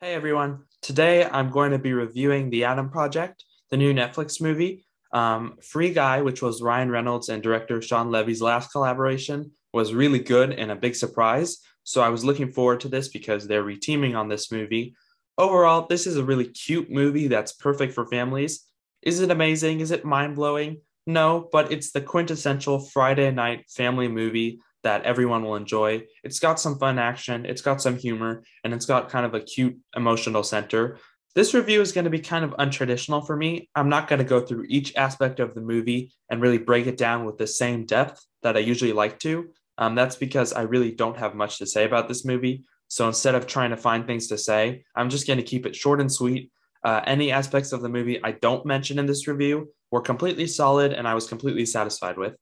Hey everyone. Today I'm going to be reviewing The Adam Project, the new Netflix movie. Um, Free Guy, which was Ryan Reynolds and director Shawn Levy's last collaboration, was really good and a big surprise. So I was looking forward to this because they're reteaming on this movie. Overall, this is a really cute movie that's perfect for families. Is it amazing? Is it mind blowing? No, but it's the quintessential Friday night family movie that everyone will enjoy. It's got some fun action, it's got some humor, and it's got kind of a cute emotional center. This review is going to be kind of untraditional for me. I'm not going to go through each aspect of the movie and really break it down with the same depth that I usually like to. Um, that's because I really don't have much to say about this movie. So instead of trying to find things to say, I'm just going to keep it short and sweet. Uh, any aspects of the movie I don't mention in this review were completely solid and I was completely satisfied with.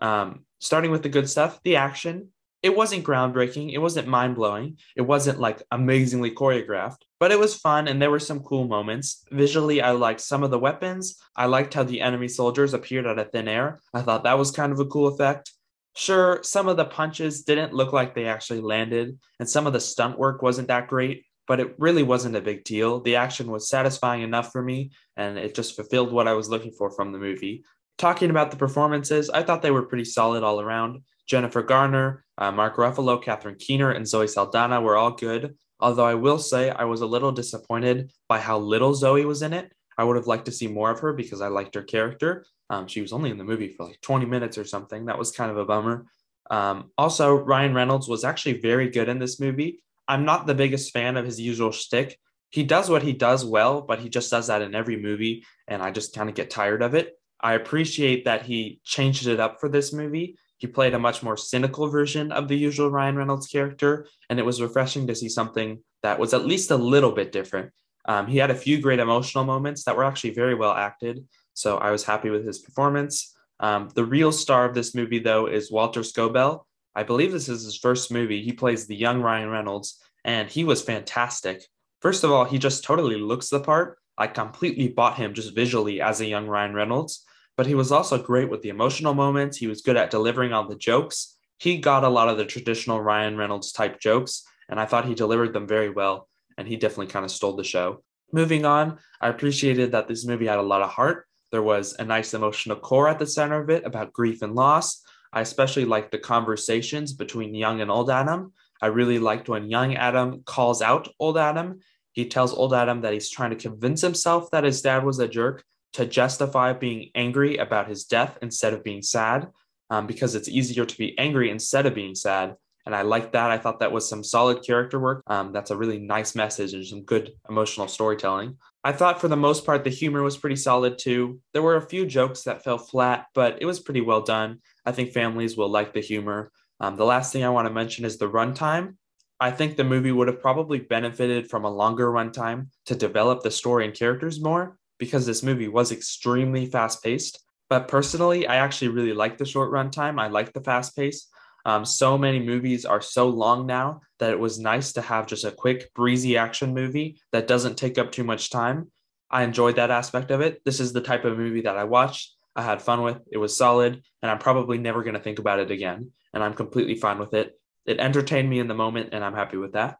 Um, starting with the good stuff, the action. It wasn't groundbreaking. It wasn't mind blowing. It wasn't like amazingly choreographed, but it was fun and there were some cool moments. Visually, I liked some of the weapons. I liked how the enemy soldiers appeared out of thin air. I thought that was kind of a cool effect. Sure, some of the punches didn't look like they actually landed, and some of the stunt work wasn't that great, but it really wasn't a big deal. The action was satisfying enough for me, and it just fulfilled what I was looking for from the movie. Talking about the performances, I thought they were pretty solid all around. Jennifer Garner, uh, Mark Ruffalo, Catherine Keener, and Zoe Saldana were all good. Although I will say I was a little disappointed by how little Zoe was in it. I would have liked to see more of her because I liked her character. Um, she was only in the movie for like 20 minutes or something. That was kind of a bummer. Um, also, Ryan Reynolds was actually very good in this movie. I'm not the biggest fan of his usual shtick. He does what he does well, but he just does that in every movie, and I just kind of get tired of it. I appreciate that he changed it up for this movie. He played a much more cynical version of the usual Ryan Reynolds character, and it was refreshing to see something that was at least a little bit different. Um, he had a few great emotional moments that were actually very well acted, so I was happy with his performance. Um, the real star of this movie, though, is Walter Scobell. I believe this is his first movie. He plays the young Ryan Reynolds, and he was fantastic. First of all, he just totally looks the part. I completely bought him just visually as a young Ryan Reynolds but he was also great with the emotional moments. He was good at delivering on the jokes. He got a lot of the traditional Ryan Reynolds type jokes, and I thought he delivered them very well, and he definitely kind of stole the show. Moving on, I appreciated that this movie had a lot of heart. There was a nice emotional core at the center of it about grief and loss. I especially liked the conversations between young and old Adam. I really liked when young Adam calls out old Adam. He tells old Adam that he's trying to convince himself that his dad was a jerk, to justify being angry about his death instead of being sad, um, because it's easier to be angry instead of being sad. And I like that. I thought that was some solid character work. Um, that's a really nice message and some good emotional storytelling. I thought for the most part, the humor was pretty solid too. There were a few jokes that fell flat, but it was pretty well done. I think families will like the humor. Um, the last thing I want to mention is the runtime. I think the movie would have probably benefited from a longer runtime to develop the story and characters more because this movie was extremely fast paced. But personally, I actually really like the short runtime. I like the fast pace. Um, so many movies are so long now that it was nice to have just a quick, breezy action movie that doesn't take up too much time. I enjoyed that aspect of it. This is the type of movie that I watched, I had fun with, it was solid, and I'm probably never going to think about it again. And I'm completely fine with it. It entertained me in the moment, and I'm happy with that.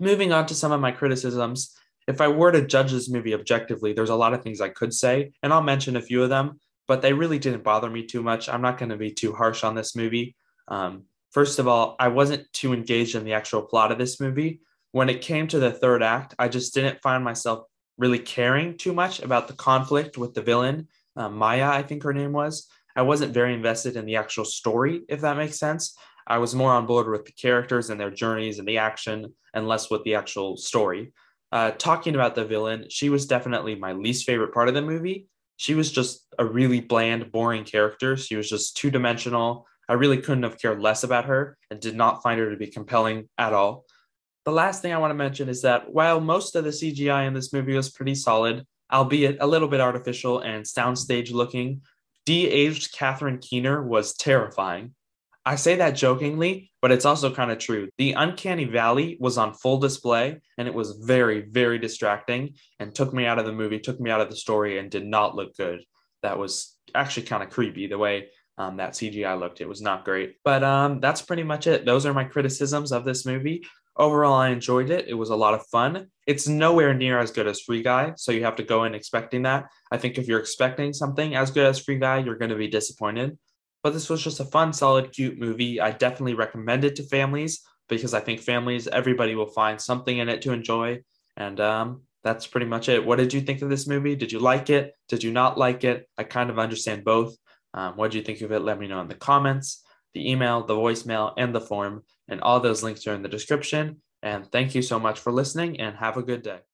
Moving on to some of my criticisms, if I were to judge this movie objectively, there's a lot of things I could say, and I'll mention a few of them, but they really didn't bother me too much. I'm not going to be too harsh on this movie. Um, first of all, I wasn't too engaged in the actual plot of this movie. When it came to the third act, I just didn't find myself really caring too much about the conflict with the villain, uh, Maya, I think her name was. I wasn't very invested in the actual story, if that makes sense. I was more on board with the characters and their journeys and the action and less with the actual story uh, talking about the villain, she was definitely my least favorite part of the movie. She was just a really bland, boring character. She was just two dimensional. I really couldn't have cared less about her and did not find her to be compelling at all. The last thing I want to mention is that while most of the CGI in this movie was pretty solid, albeit a little bit artificial and soundstage looking, de aged Catherine Keener was terrifying. I say that jokingly, but it's also kind of true. The uncanny valley was on full display and it was very, very distracting and took me out of the movie, took me out of the story, and did not look good. That was actually kind of creepy the way um, that CGI looked. It was not great. But um, that's pretty much it. Those are my criticisms of this movie. Overall, I enjoyed it. It was a lot of fun. It's nowhere near as good as Free Guy, so you have to go in expecting that. I think if you're expecting something as good as Free Guy, you're going to be disappointed. But this was just a fun, solid, cute movie. I definitely recommend it to families because I think families, everybody will find something in it to enjoy. And um, that's pretty much it. What did you think of this movie? Did you like it? Did you not like it? I kind of understand both. Um, what did you think of it? Let me know in the comments, the email, the voicemail, and the form. And all those links are in the description. And thank you so much for listening and have a good day.